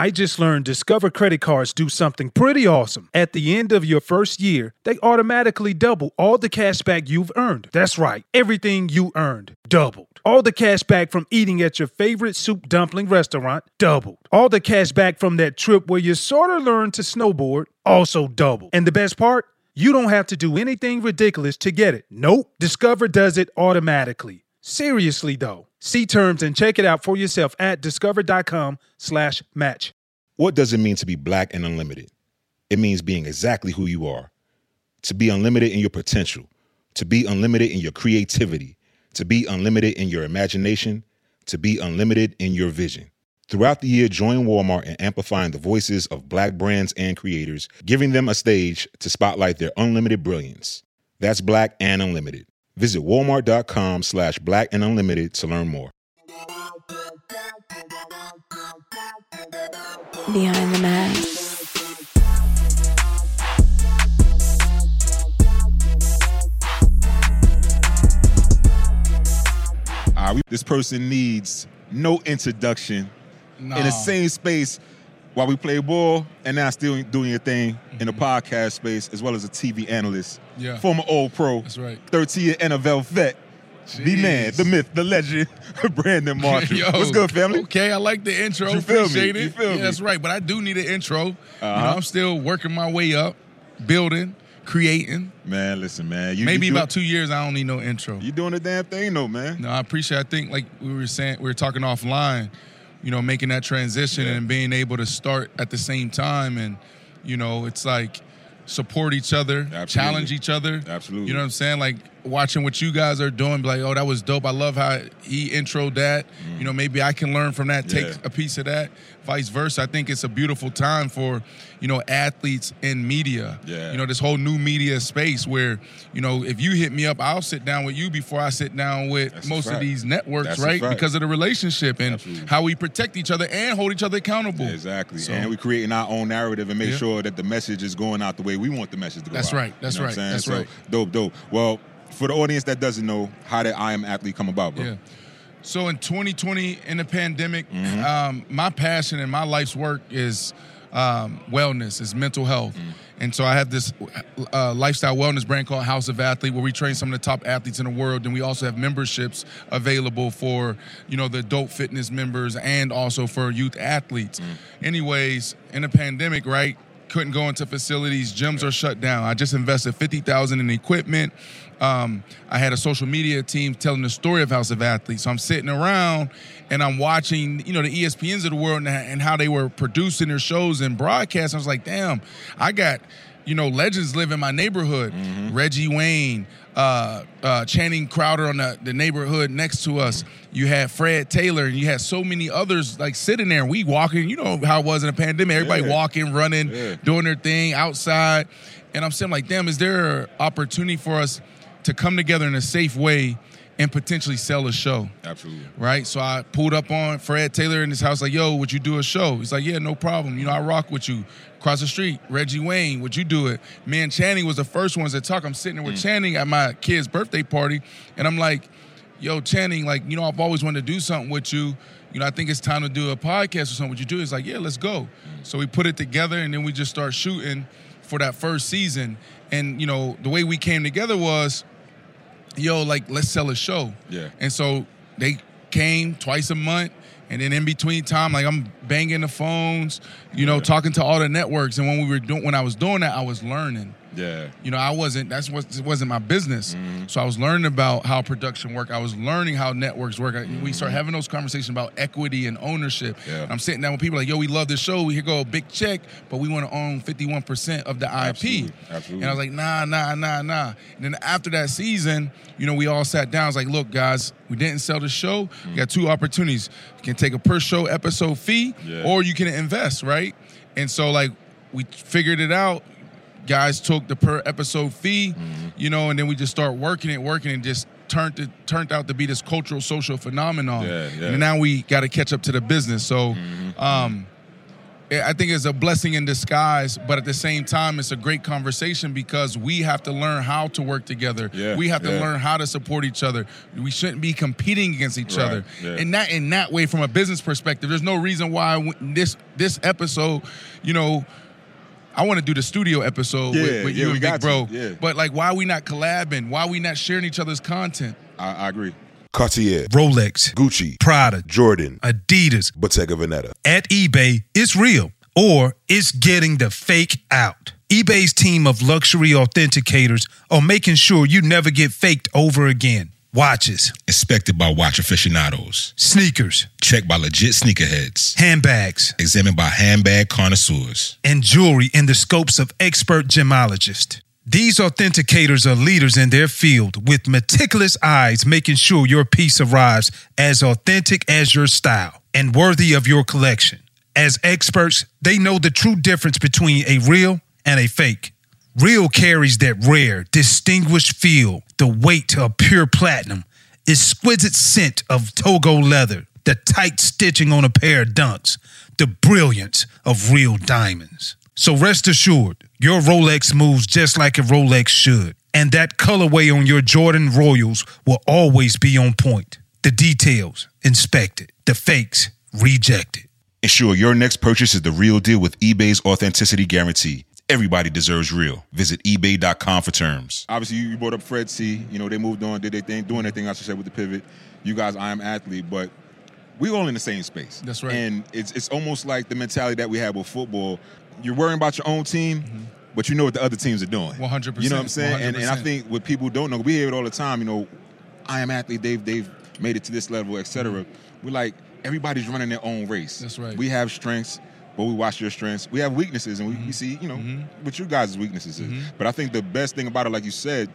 I just learned Discover credit cards do something pretty awesome. At the end of your first year, they automatically double all the cash back you've earned. That's right, everything you earned doubled. All the cash back from eating at your favorite soup dumpling restaurant doubled. All the cash back from that trip where you sort of learned to snowboard also doubled. And the best part? You don't have to do anything ridiculous to get it. Nope. Discover does it automatically. Seriously though. See terms and check it out for yourself at discover.com slash match. What does it mean to be black and unlimited? It means being exactly who you are. To be unlimited in your potential, to be unlimited in your creativity, to be unlimited in your imagination, to be unlimited in your vision. Throughout the year, join Walmart in amplifying the voices of black brands and creators, giving them a stage to spotlight their unlimited brilliance. That's black and unlimited. Visit walmart.com slash black and unlimited to learn more. Behind the mask. This person needs no introduction in the same space while we play ball and now still doing your thing in the podcast space as well as a TV analyst. Yeah. Former All-Pro. That's right. 13 year NFL vet. The man, the myth, the legend, Brandon Marshall. Yo, What's good, family? Okay, I like the intro. You feel me? Appreciate it. You feel yeah, me? That's right. But I do need an intro. You know, Uh-huh. I'm still working my way up, building, creating. Man, listen, man. You, Maybe you about two years, I don't need no intro. You doing the damn thing, though, man. No, I appreciate. I think like we were saying, we were talking offline. You know, making that transition Yeah. and being able to start at the same time, and you know, it's like support each other, Absolutely. challenge each other. Absolutely. You know what I'm saying? Like watching what you guys are doing, be like, oh, that was dope. I love how he introed that. You know, maybe I can learn from that, take Mm. Yeah. a piece of that, vice versa. I think it's a beautiful time for, you know, athletes in media. Yeah. You know, this whole new media space where, you know, if you hit me up, I'll sit down with you before I sit down with That's most of these networks, That's right? Because of the relationship and Absolutely. how we protect each other and hold each other accountable. Exactly. So- and we're creating our own narrative and make Yeah. sure that the message is going out the way we want the message to go That's out. right. That's You know what right. I'm That's saying? right. Dope, dope. Well, for the audience that doesn't know, how did I Am Athlete come about, bro? Yeah. So in 2020, in the pandemic, Mm-hmm. um, my passion and my life's work is um, wellness, is mental health. Mm. And so I have this uh, lifestyle wellness brand called House of Athlete, where we train some of the top athletes in the world. And we also have memberships available for you know the adult fitness members and also for youth athletes. Mm. Anyways, in the pandemic, right? Couldn't go into facilities. Gyms are shut down. I just invested fifty thousand in equipment. Um, I had a social media team telling the story of House of Athletes. So I'm sitting around and I'm watching, you know, the ESPNs of the world and, and how they were producing their shows and broadcasts. I was like, damn, I got, you know, legends live in my neighborhood. Reggie Wayne, uh, uh, Channing Crowder on the, the neighborhood next to us. You had Fred Taylor, and you had so many others like sitting there. And We walking, you know how it was in a pandemic. Everybody Yeah. walking, running, Yeah. doing their thing outside. And I'm saying, like, damn, is there an opportunity for us to come together in a safe way and potentially sell a show? Absolutely. right? So I pulled up on Fred Taylor in his house, like, yo, would you do a show? He's like, yeah, no problem. You know, I rock with you. Across the street, Reggie Wayne, would you do it? Man, Channing was the first ones to talk. I'm sitting there with Mm. Channing at my kid's birthday party, and I'm like, yo, Channing, like, you know, I've always wanted to do something with you. You know, I think it's time to do a podcast or something. Would you do it? He's like, yeah, let's go. Mm. So we put it together, and then we just start shooting for that first season. And, you know, the way we came together was, yo, like, let's sell a show. Yeah. And so they came twice a month. And then in between time, like I'm banging the phones, you know, talking to all the networks. And when we were doing, when I was doing that, I was learning. Yeah. You know, I wasn't. That's what it wasn't my business. Mm-hmm. So I was learning about how production work. I was learning how networks work. I- We start having those conversations about equity and ownership. Mm-hmm. Yeah. And I'm sitting down with people like, "Yo, we love this show. We here go a big check, but we want to own 51 percent of the IP." Absolutely. Absolutely. And I was like, "Nah, nah, nah, nah." And then after that season, you know, we all sat down. I was like, "Look, guys, we didn't sell the show. We got two opportunities. You can take a per show episode fee, Yeah. or you can invest, right?" And so, like, we figured it out guys took the per episode fee, Mm-hmm. you know, and then we just start working it, working it, just turned it turned out to be this cultural social phenomenon. Yeah, yeah. And now we got to catch up to the business. So, Mm-hmm. um, I think it's a blessing in disguise, but at the same time, it's a great conversation because we have to learn how to work together. Yeah, we have to yeah. learn how to support each other. We shouldn't be competing against each Right, other. yeah. And that in that way, from a business perspective, there's no reason why this this episode, you know. I want to do the studio episode Yeah, with, with yeah, you and Big got to, Bro. yeah. But like, why are we not collabing? Why are we not sharing each other's content? I, I agree. Cartier, Rolex, Gucci, Prada, Jordan, Adidas. Bottega Veneta. At eBay, it's real or it's getting the fake out. eBay's team of luxury authenticators are making sure you never get faked over again. Watches, Inspected by watch aficionados. sneakers, Checked by legit sneakerheads. handbags, Examined by handbag connoisseurs. and jewelry in the scopes of expert gemologists. These authenticators are leaders in their field with meticulous eyes making sure your piece arrives as authentic as your style and worthy of your collection. As experts, they know the true difference between a real and a fake. Real carries that rare, distinguished feel, the weight of pure platinum, exquisite scent of Togo leather, the tight stitching on a pair of dunks, the brilliance of real diamonds. So rest assured, your Rolex moves just like a Rolex should. And that colorway on your Jordan Royals will always be on point. The details inspected, the fakes rejected. Ensure your next purchase is the real deal with eBay's authenticity guarantee. Everybody deserves real. Visit eBay.com for terms. Obviously, you brought up Fred C. You know, they moved on, did their thing, doing their thing, I should say, with the pivot. You guys, I am athlete, but we're all in the same space. That's right. And it's it's almost like the mentality that we have with football. You're worrying about your own team, but you know what the other teams are doing. 100%, You know what I'm saying? And, and I think what people don't know, we hear it all the time. You know, I am athlete. They've they've made it to this level, etc. We're like everybody's running their own race. That's right. We have strengths, but we watch your strengths. We have weaknesses, and we, we mm-hmm. see you know mm-hmm. what your guys' weaknesses is. Mm-hmm. But I think the best thing about it, like you said.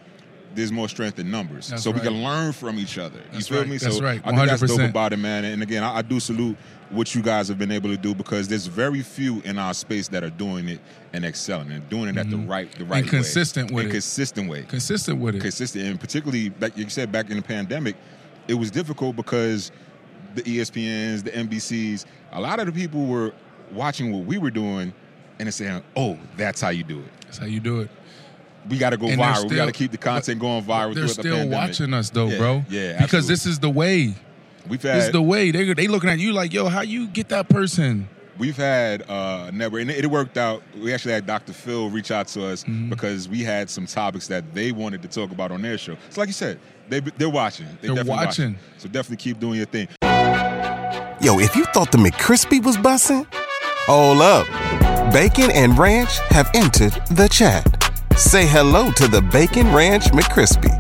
There's more strength in numbers, That's so we can learn from each other. That's you feel right. me? That's so right. I think that's dope 100%. about it, man. And again, I, I do salute what you guys have been able to do because there's very few in our space that are doing it and excelling and doing it at the right, the right way. consistent with and it. consistent way Consistent with it. consistent and particularly like you said back in the pandemic it was difficult because the espns the nbcs a lot of the people were watching what we were doing and they're saying oh that's how you do it That's how you do it. we got to go And they're viral we got to keep the content going viral They're throughout the still watching us though, Yeah, bro. yeah Because absolutely. this is the way. we've had This is the way. They they looking at you like, yo, how you get that person? We've had uh, never, and it worked out. We actually had Dr. Phil reach out to us Mm-hmm. because we had some topics that they wanted to talk about on their show. So, like you said, they they're watching. They They're definitely watching. So definitely keep doing your thing. Yo, if you thought the McCrispy was bussin', hold up. Bacon and Ranch have entered the chat. Say hello to the Bacon Ranch McCrispy.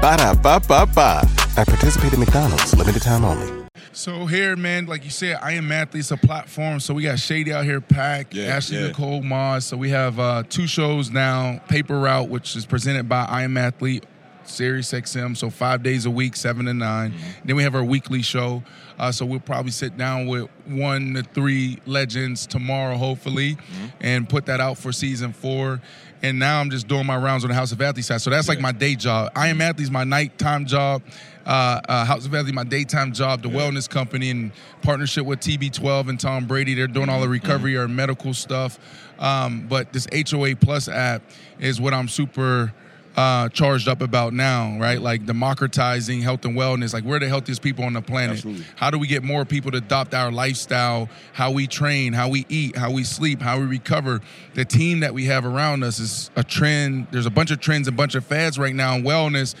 Ba da ba ba ba. At participating McDonald's, limited time only. So here, man, like you said, I am athletes a platform. So we got Shady out here, Pack, Yeah, Ashley yeah. Nicole Moss. So we have uh, two shows now. Paper Route, which is presented by I Am Athlete, Sirius XM. So five days a week, seven to 9 Mm-hmm. Then we have our weekly show. Uh, so we'll probably sit down with one to three legends tomorrow, hopefully, Mm-hmm. and put that out for season four. And now I'm just doing my rounds on the House of Athletes side. So that's like my day job. I am Athletes, my nighttime job. Uh, uh, House of Athletes, my daytime job. The wellness company in partnership with TB12 and Tom Brady. They're doing all the recovery or medical stuff. Um, but this HOA Plus app is what I'm super uh, charged up about now, right? Like democratizing health and wellness. Like we're the healthiest people on the planet. Absolutely. How do we get more people to adopt our lifestyle, how we train, how we eat, how we sleep, how we recover? The team that we have around us is a trend. There's a bunch of trends, a bunch of fads right now in wellness.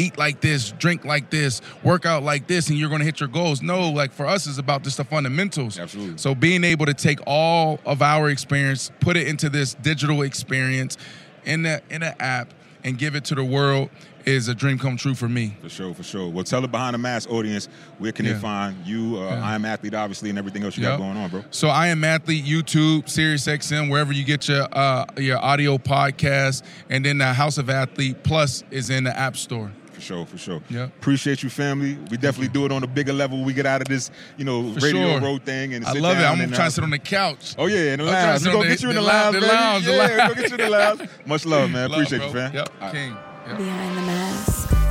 Eat like this, drink like this, work out like this, and you're going to hit your goals. No, like for us, it's about just the fundamentals. Absolutely. So being able to take all of our experience, put it into this digital experience in the in an app, and give it to the world is a dream come true for me. For sure, for sure. Well, tell the behind the mask audience where can Yeah. they find you? Uh, Yeah. I am athlete, obviously, and everything else you Yep. got going on, bro. So I am athlete YouTube, Sirius XM, wherever you get your uh, your audio podcast, and then the House of Athlete Plus is in the App Store. For sure, for sure. Yep. Appreciate you, family. We definitely do it on a bigger level. We get out of this, you know, For radio sure. road thing and I sit love it. I'm and, trying uh, to sit on the couch. Oh yeah, in the I'm trying to lounge. We on gonna get you in the, the lounge, lou- baby. yeah, lounge. we gonna get you in the lounge. Much love, man. Love, Appreciate bro. you, fam. Yep, All right. King. Yep. Behind the mask.